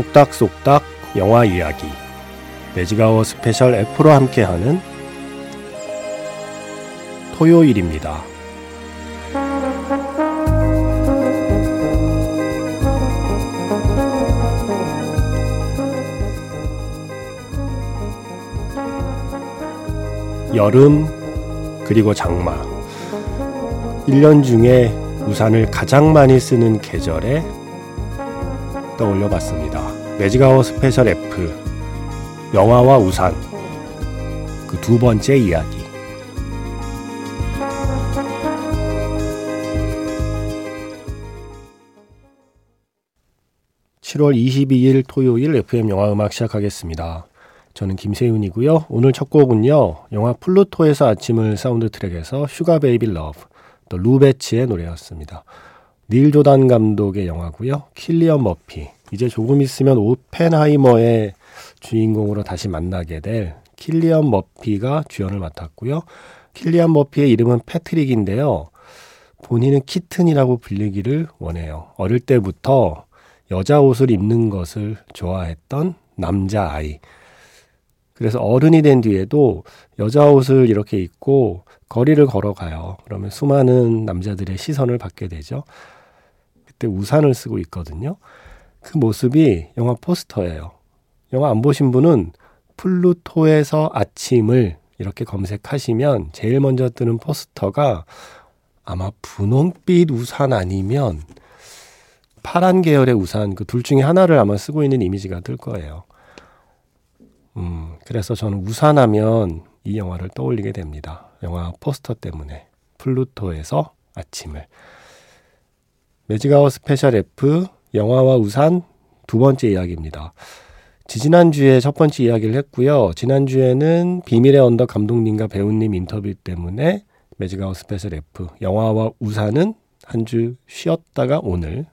쏙닥쏙닥 영화 이야기 매직아워 스페셜 F로 함께하는 토요일입니다. 여름 그리고 장마 1년 중에 우산을 가장 많이 쓰는 계절에 떠올려 봤습니다. magic hour special F 영화와 우산 그 두 번째 이야기 7월 22일 토요일 FM 영화 음악 시작하겠습니다. 저는 김세윤이고요. 오늘 첫 곡은요. 영화 플루토에서 아침을 사운드 트랙에서 Sugar Baby Love The Rubettes의 노래였습니다. 닐 조단 감독의 영화고요. 킬리언 머피. 이제 조금 있으면 오펜하이머의 주인공으로 다시 만나게 될 킬리언 머피가 주연을 맡았고요. 킬리언 머피의 이름은 패트릭인데요. 본인은 키튼이라고 불리기를 원해요. 어릴 때부터 여자 옷을 입는 것을 좋아했던 남자아이. 그래서 어른이 된 뒤에도 여자 옷을 이렇게 입고 거리를 걸어가요. 그러면 수많은 남자들의 시선을 받게 되죠. 그때 우산을 쓰고 있거든요. 그 모습이 영화 포스터예요. 영화 안 보신 분은 플루토에서 아침을 이렇게 검색하시면 제일 먼저 뜨는 포스터가 아마 분홍빛 우산 아니면 파란 계열의 우산 그 둘 중에 하나를 아마 쓰고 있는 이미지가 뜰 거예요. 음, 그래서 저는 우산하면 이 영화를 떠올리게 됩니다. 영화 포스터 때문에 플루토에서 아침을 magic hour special F 영화와 우산 두 번째 이야기입니다. 지지난주에 첫 번째 이야기를 했고요. 지난주에는 비밀의 언덕 감독님과 배우님 인터뷰 때문에 magic hour special F 영화와 우산은 한 주 쉬었다가 오늘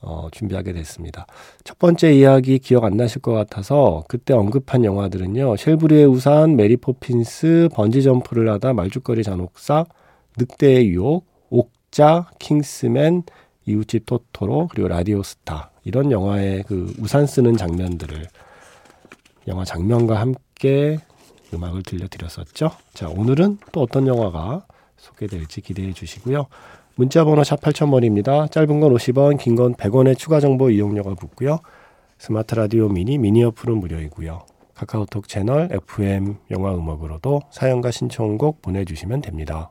어, 준비하게 됐습니다. 첫 번째 이야기 기억 안 나실 것 같아서 그때 언급한 영화들은요. 쉘부르의 우산, 메리 포핀스, 번지 점프를 하다 말죽거리 잔혹사, 늑대의 유혹, 옥자, 킹스맨, 이웃집 토토로 그리고 라디오 스타 이런 영화의 그 우산 쓰는 장면들을 영화 장면과 함께 음악을 들려드렸었죠. 자 오늘은 또 어떤 영화가 소개될지 기대해 주시고요. 문자 번호 샵 8000번입니다. 짧은 건 50원, 긴 건 100원의 추가 정보 이용료가 붙고요. 스마트 라디오 미니, 미니 어플은 무료이고요. 카카오톡 채널 FM 영화 음악으로도 사연과 신청곡 보내주시면 됩니다.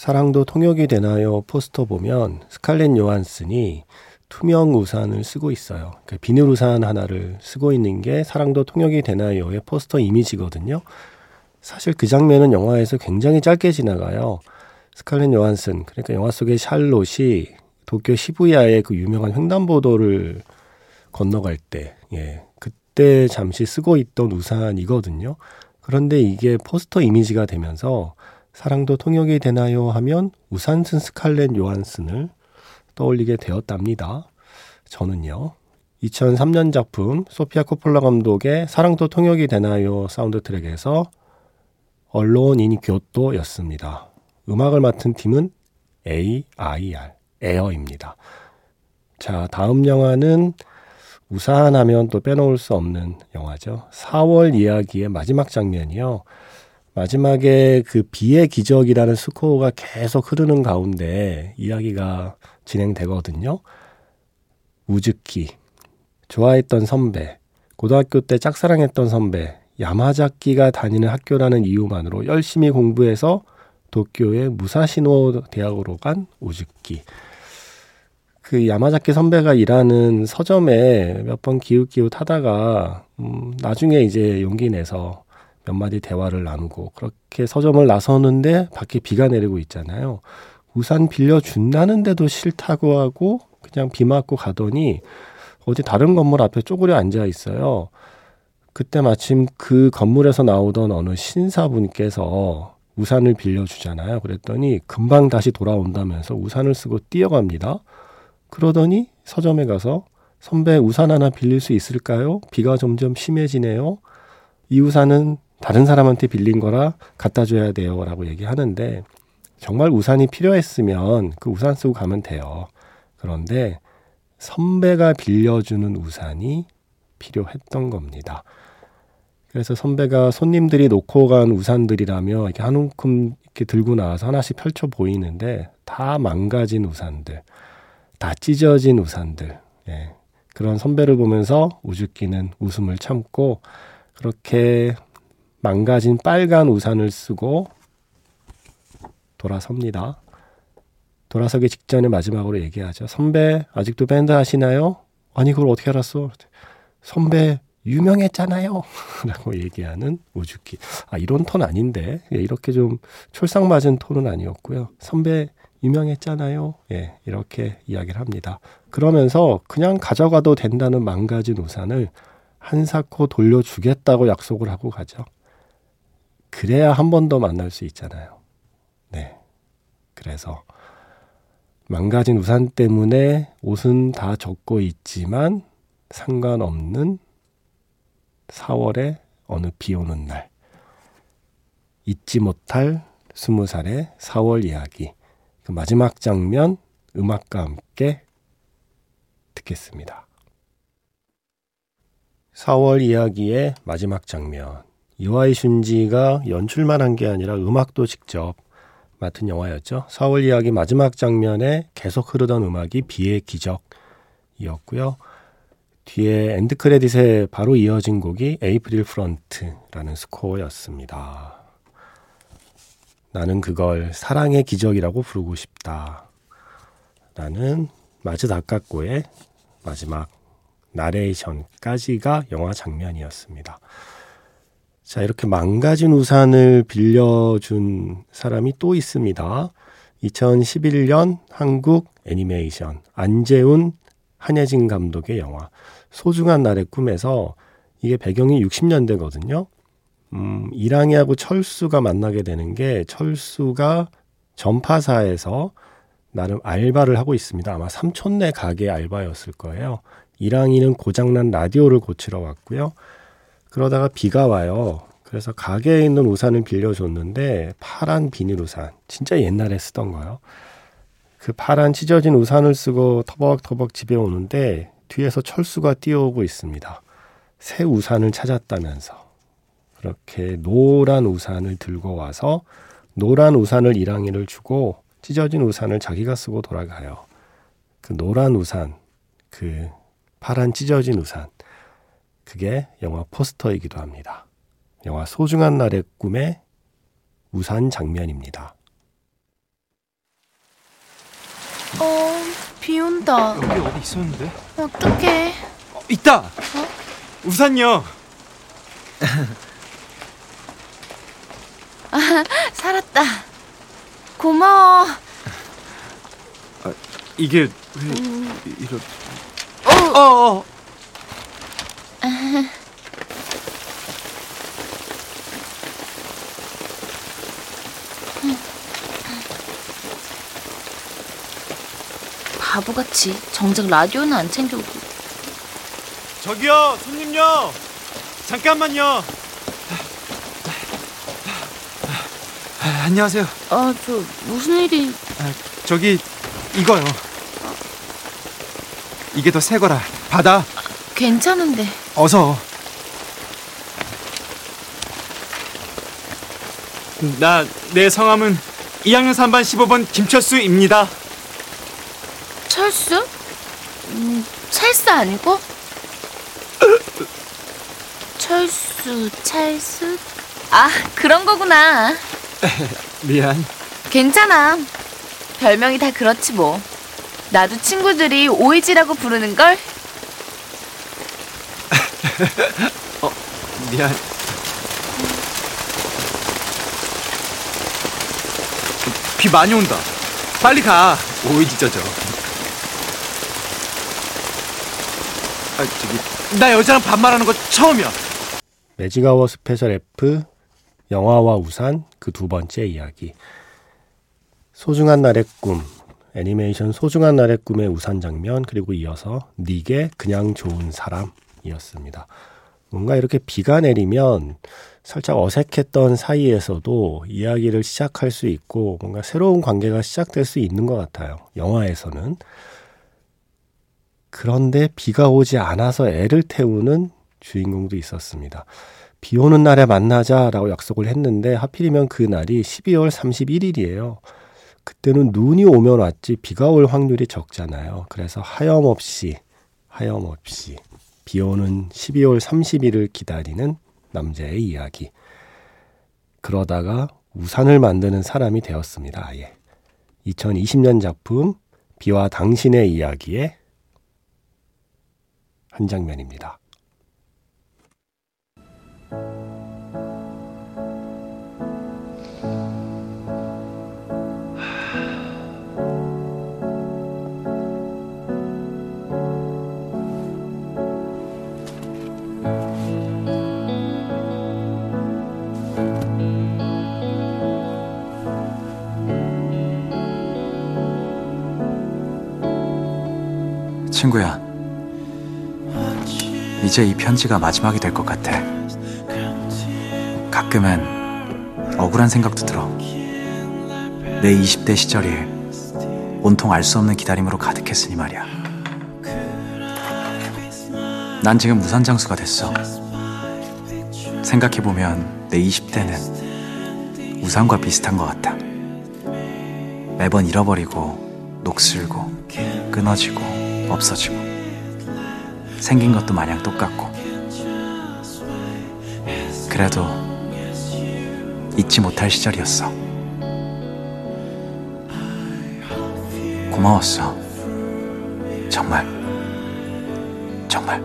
사랑도 통역이 되나요? 포스터 보면 스칼렛 요한슨이 투명 우산을 쓰고 있어요. 그 비닐 우산 하나를 쓰고 있는 게 사랑도 통역이 되나요의 포스터 이미지거든요. 사실 그 장면은 영화에서 굉장히 짧게 지나가요. 스칼렛 요한슨, 그러니까 영화 속의 샬롯이 도쿄 시부야의 그 유명한 횡단보도를 건너갈 때, 예, 그때 잠시 쓰고 있던 우산이거든요. 그런데 이게 포스터 이미지가 되면서 사랑도 통역이 되나요 하면 우산 쓴 스칼렛 요한슨을 떠올리게 되었답니다. 저는요. 2003년 작품 소피아 코폴라 감독의 사랑도 통역이 되나요 사운드 트랙에서 Alone in Kyoto였습니다. 음악을 맡은 팀은 AIR, 에어입니다. 자, 다음 영화는 우산하면 또 빼놓을 수 없는 영화죠. 4월 이야기의 마지막 장면이요. 마지막에 그 비의 기적이라는 스코어가 계속 흐르는 가운데 이야기가 진행되거든요. 우즈키, 좋아했던 선배, 고등학교 때 짝사랑했던 선배, 야마자키가 다니는 학교라는 이유만으로 열심히 공부해서 도쿄의 무사시노 대학으로 간 우즈키. 그 야마자키 선배가 일하는 서점에 몇 번 기웃기웃 하다가 음, 나중에 이제 용기 내서 몇 마디 대화를 나누고 그렇게 서점을 나서는데 밖에 비가 내리고 있잖아요. 우산 빌려준다는데도 싫다고 하고 그냥 비 맞고 가더니 어디 다른 건물 앞에 쪼그려 앉아 있어요. 그때 마침 그 건물에서 나오던 어느 신사분께서 우산을 빌려주잖아요. 그랬더니 금방 다시 돌아온다면서 우산을 쓰고 뛰어갑니다. 그러더니 서점에 가서 선배 우산 하나 빌릴 수 있을까요? 비가 점점 심해지네요. 이 우산은 다른 사람한테 빌린 거라 갖다 줘야 돼요. 라고 얘기하는데 정말 우산이 필요했으면 그 우산 쓰고 가면 돼요. 그런데 선배가 빌려주는 우산이 필요했던 겁니다. 그래서 선배가 손님들이 놓고 간 우산들이라며 이렇게 한 움큼 이렇게 들고 나와서 하나씩 펼쳐 보이는데 다 망가진 우산들, 다 찢어진 우산들. 예. 그런 선배를 보면서 우주끼는 웃음을 참고 그렇게 망가진 빨간 우산을 쓰고 돌아섭니다. 돌아서기 직전에 마지막으로 얘기하죠. 선배, 아직도 밴드 하시나요? 아니, 그걸 어떻게 알았어? 선배, 유명했잖아요. 라고 얘기하는 우주기. 아, 이런 톤 아닌데. 예, 이렇게 좀 촐싹 맞은 톤은 아니었고요. 선배, 유명했잖아요. 예, 이렇게 이야기를 합니다. 그러면서 그냥 가져가도 된다는 망가진 우산을 한사코 돌려주겠다고 약속을 하고 가죠. 그래야 한 번 더 만날 수 있잖아요. 네. 그래서 망가진 우산 때문에 옷은 다 젖고 있지만 상관없는 4월의 어느 비 오는 날. 잊지 못할 20살의 4월 이야기. 그 마지막 장면 음악과 함께 듣겠습니다. 4월 이야기의 마지막 장면. 이와이 슌지가 연출만 한 게 아니라 음악도 직접 맡은 영화였죠. 4월 이야기 마지막 장면에 계속 흐르던 음악이 비의 기적이었고요. 뒤에 end credit에 바로 이어진 곡이 April Front라는 스코어였습니다. 나는 그걸 사랑의 기적이라고 부르고 싶다. 라는 마츠 다카코의 마지막 나레이션까지가 영화 장면이었습니다. 자, 이렇게 망가진 우산을 빌려준 사람이 또 있습니다. 2011년 한국 애니메이션 안재훈 한예진 감독의 영화 소중한 날의 꿈에서 이게 배경이 60년대거든요. 음, 이랑이하고 철수가 만나게 되는 게 철수가 전파사에서 나름 알바를 하고 있습니다. 아마 삼촌네 가게 알바였을 거예요. 이랑이는 고장난 라디오를 고치러 왔고요. 그러다가 비가 와요. 그래서 가게에 있는 우산을 빌려줬는데 파란 비닐 우산, 진짜 옛날에 쓰던 거요. 그 파란 찢어진 우산을 쓰고 터벅터벅 집에 오는데 뒤에서 철수가 뛰어오고 있습니다. 새 우산을 찾았다면서 그렇게 노란 우산을 들고 와서 노란 우산을 이랑이를 주고 찢어진 우산을 자기가 쓰고 돌아가요. 그 노란 우산, 그 파란 찢어진 우산, 그게 영화 포스터이기도 합니다. 영화 소중한 날의 꿈의 우산 장면입니다. 어, 비 온다. 여기 어디 있었는데? 어떡해. 어, 있다. 어? 우산요. 아, 살았다. 고마워. 아, 이게 왜 음... 이런? 어, 어. 어. 바보같이 정작 라디오는 안 챙겨오고. 저기요 손님요. 잠깐만요. 아, 안녕하세요. 아 저 무슨 일이? 아, 저기 이거요. 이게 더 새 거라. 받아. 괜찮은데. 어서. 나 내 성함은 2학년 3반 15번 김철수입니다. 철수? 음, 찰수 아니고? 철수, 찰수? 아, 그런 거구나. 미안. 괜찮아. 별명이 다 그렇지 뭐. 나도 친구들이 오이지라고 부르는 걸? 미안. 비 많이 온다. 빨리 가. 오이지 젖어. 아, 저기 나 여자랑 반말하는 거 처음이야. magic hour special F 영화와 우산 그 두 번째 이야기 소중한 날의 꿈 애니메이션 소중한 날의 꿈의 우산 장면 그리고 이어서 니게 그냥 좋은 사람 이었습니다. 뭔가 이렇게 비가 내리면 살짝 어색했던 사이에서도 이야기를 시작할 수 있고 뭔가 새로운 관계가 시작될 수 있는 것 같아요. 영화에서는. 그런데 비가 오지 않아서 애를 태우는 주인공도 있었습니다. 비 오는 날에 만나자라고 약속을 했는데 하필이면 그 날이 12월 31일이에요. 그때는 눈이 오면 왔지 비가 올 확률이 적잖아요. 그래서 하염없이 하염없이 비 오는 12월 30일을 기다리는 남자의 이야기. 그러다가 우산을 만드는 사람이 되었습니다. 아예. 2020년 작품 비와 당신의 이야기의 한 장면입니다. 친구야, 이제 이 편지가 마지막이 될 것 같아. 가끔은 억울한 생각도 들어. 내 20대 시절이 온통 알 수 없는 기다림으로 가득했으니 말이야. 난 지금 무산장수가 됐어. 생각해보면 내 20대는 우산과 비슷한 것 같아. 매번 잃어버리고, 녹슬고, 끊어지고, 없어지고. 생긴 것도 마냥 똑같고. 그래도 잊지 못할 시절이었어. 고마웠어. 정말. 정말.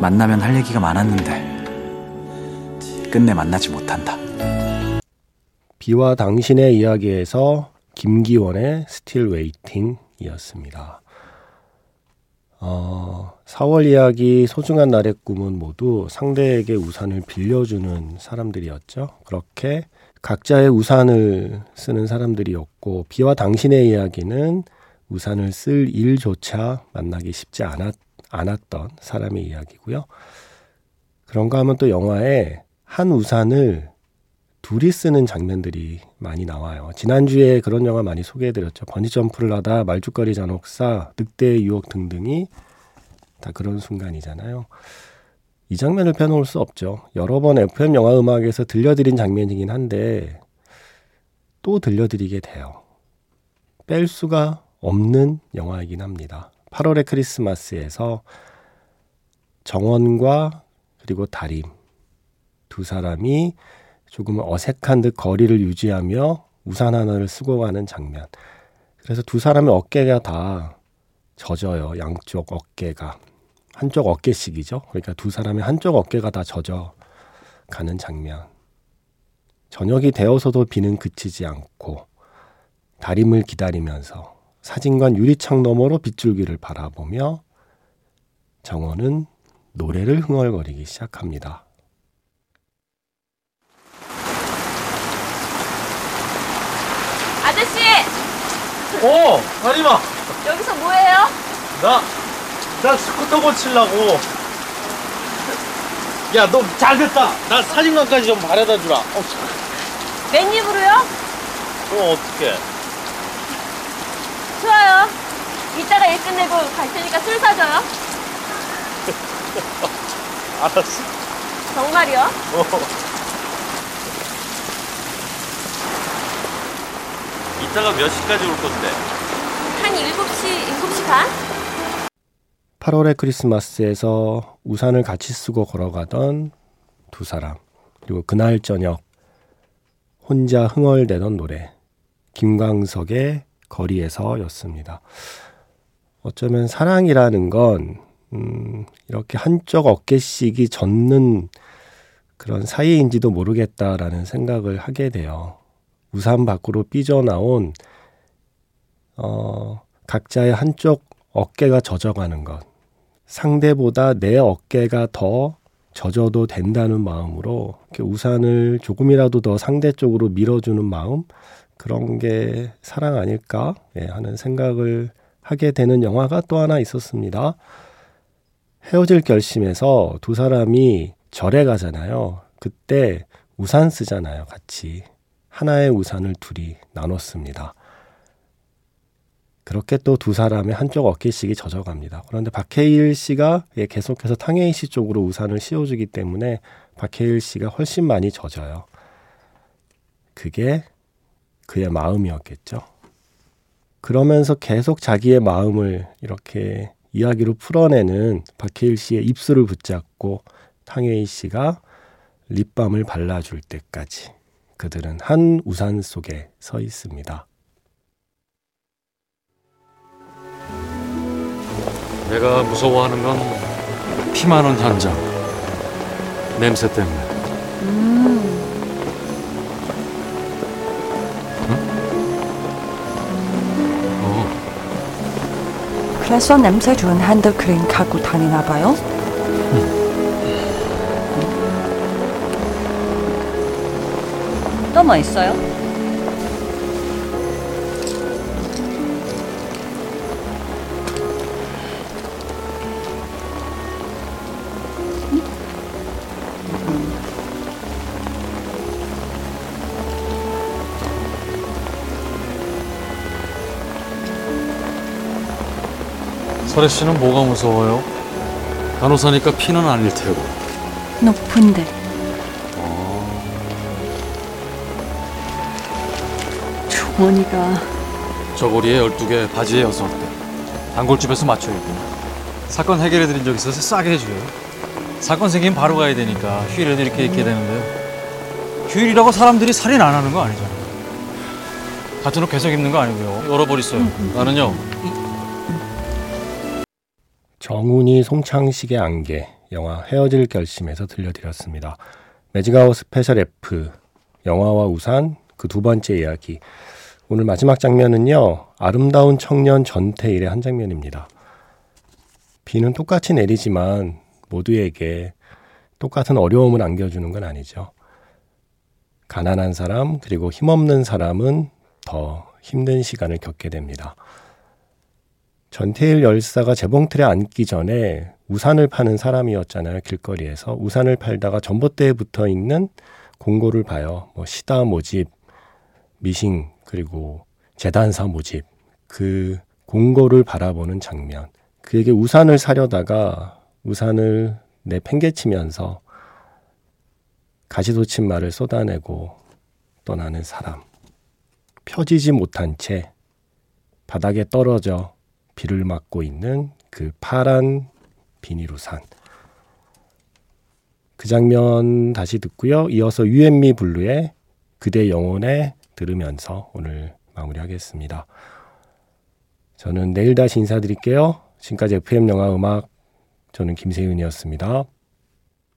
만나면 할 얘기가 많았는데 끝내 만나지 못한다. 비와 당신의 이야기에서 김기원의 Still Waiting이었습니다. 어, 4월 이야기 소중한 날의 꿈은 모두 상대에게 우산을 빌려주는 사람들이었죠. 그렇게 각자의 우산을 쓰는 사람들이었고 비와 당신의 이야기는 우산을 쓸 일조차 만나기 쉽지 않았, 않았던 사람의 이야기고요. 그런가 하면 또 영화에 한 우산을 둘이 쓰는 장면들이 많이 나와요. 지난주에 그런 영화 많이 소개해드렸죠. 번지점프를 하다 말죽거리 잔혹사, 늑대의 유혹 등등이 다 그런 순간이잖아요. 이 장면을 빼놓을 수 없죠. 여러 번 FM 영화 음악에서 들려드린 장면이긴 한데 또 들려드리게 돼요. 뺄 수가 없는 영화이긴 합니다. 8월의 크리스마스에서 정원과 그리고 다림 두 사람이 조금 어색한 듯 거리를 유지하며 우산 하나를 쓰고 가는 장면. 그래서 두 사람의 어깨가 다 젖어요. 양쪽 어깨가. 한쪽 어깨씩이죠. 그러니까 두 사람의 한쪽 어깨가 다 젖어 가는 장면. 저녁이 되어서도 비는 그치지 않고 다림을 기다리면서 사진관 유리창 너머로 빗줄기를 바라보며 정원은 노래를 흥얼거리기 시작합니다. 아저씨! 어, 다리마. 여기서 뭐해요? 나, 나 스쿠터 고치려고. 야, 너 잘됐다. 나 사진관까지 좀 바래다 주라. 어, 맨 입으로요? 어 어떡해. 좋아요. 이따가 일 끝내고 갈 테니까 술 사줘요. 알았어. 정말이요? 이따가 몇 시까지 올 건데? 한 7시, 7시 반? 8월의 크리스마스에서 우산을 같이 쓰고 걸어가던 두 사람. 그리고 그날 저녁 혼자 흥얼대던 노래. 김광석의 거리에서였습니다. 어쩌면 사랑이라는 건, 음, 이렇게 한쪽 어깨씩이 젖는 그런 사이인지도 모르겠다라는 생각을 하게 돼요. 우산 밖으로 삐져나온, 어, 각자의 한쪽 어깨가 젖어가는 것. 상대보다 내 어깨가 더 젖어도 된다는 마음으로 우산을 조금이라도 더 상대 쪽으로 밀어주는 마음 그런 게 사랑 아닐까 예, 하는 생각을 하게 되는 영화가 또 하나 있었습니다. 헤어질 결심에서 두 사람이 절에 가잖아요. 그때 우산 쓰잖아요, 같이. 하나의 우산을 둘이 나눴습니다. 그렇게 또 두 사람의 한쪽 어깨씩이 젖어갑니다. 그런데 박해일 씨가 예, 계속해서 탕웨이 씨 쪽으로 우산을 씌워주기 때문에 박해일 씨가 훨씬 많이 젖어요. 그게 그의 마음이었겠죠. 그러면서 계속 자기의 마음을 이렇게 이야기로 풀어내는 박해일 씨의 입술을 붙잡고 탕웨이 씨가 립밤을 발라줄 때까지 그들은 한 우산 속에 서 있습니다. 내가 무서워하는 건 피 많은 현장 냄새 때문에 응? 어, 그래서 냄새 좋은 핸드크림 갖고 다니나 봐요? 뭐 있어요? 설혜 씨는 뭐가 무서워요? 간호사니까 피는 아닐 테고 높은데 주머니가 저고리에 12개, 바지에 6개 단골집에서 맞춰 입고. 사건 해결해드린 적 있어서 싸게 해줘요. 사건 생기면 바로 가야 되니까 휴일에는 이렇게 있게 되는데요 휴일이라고 사람들이 살인 안 하는 거 아니잖아요 같은 옷 계속 입는 거 아니고요. 열어버렸어요. 나는요. 정훈이 송창식의 안개 영화 헤어질 결심에서 들려드렸습니다. magic hour special F 영화와 우산 그 두 번째 이야기 오늘 마지막 장면은요 아름다운 청년 전태일의 한 장면입니다. 비는 똑같이 내리지만 모두에게 똑같은 어려움을 안겨주는 건 아니죠. 가난한 사람 그리고 힘없는 사람은 더 힘든 시간을 겪게 됩니다. 전태일 열사가 재봉틀에 앉기 전에 우산을 파는 사람이었잖아요. 길거리에서 우산을 팔다가 전봇대에 붙어 있는 공고를 봐요. 뭐 시다 모집, 미싱 그리고 재단사 모집 그 공고를 바라보는 장면. 그에게 우산을 사려다가 우산을 내팽개치면서 가시도친말을 쏟아내고 떠나는 사람. 펴지지 못한 채 바닥에 떨어져 비를 맞고 있는 그 파란 비닐우산. 그 장면 다시 듣고요. 이어서 유앤미 블루의 그대 영혼에 들으면서 오늘 마무리하겠습니다. 저는 내일 다시 인사드릴게요. 지금까지 FM 영화 음악 저는 김세윤이었습니다.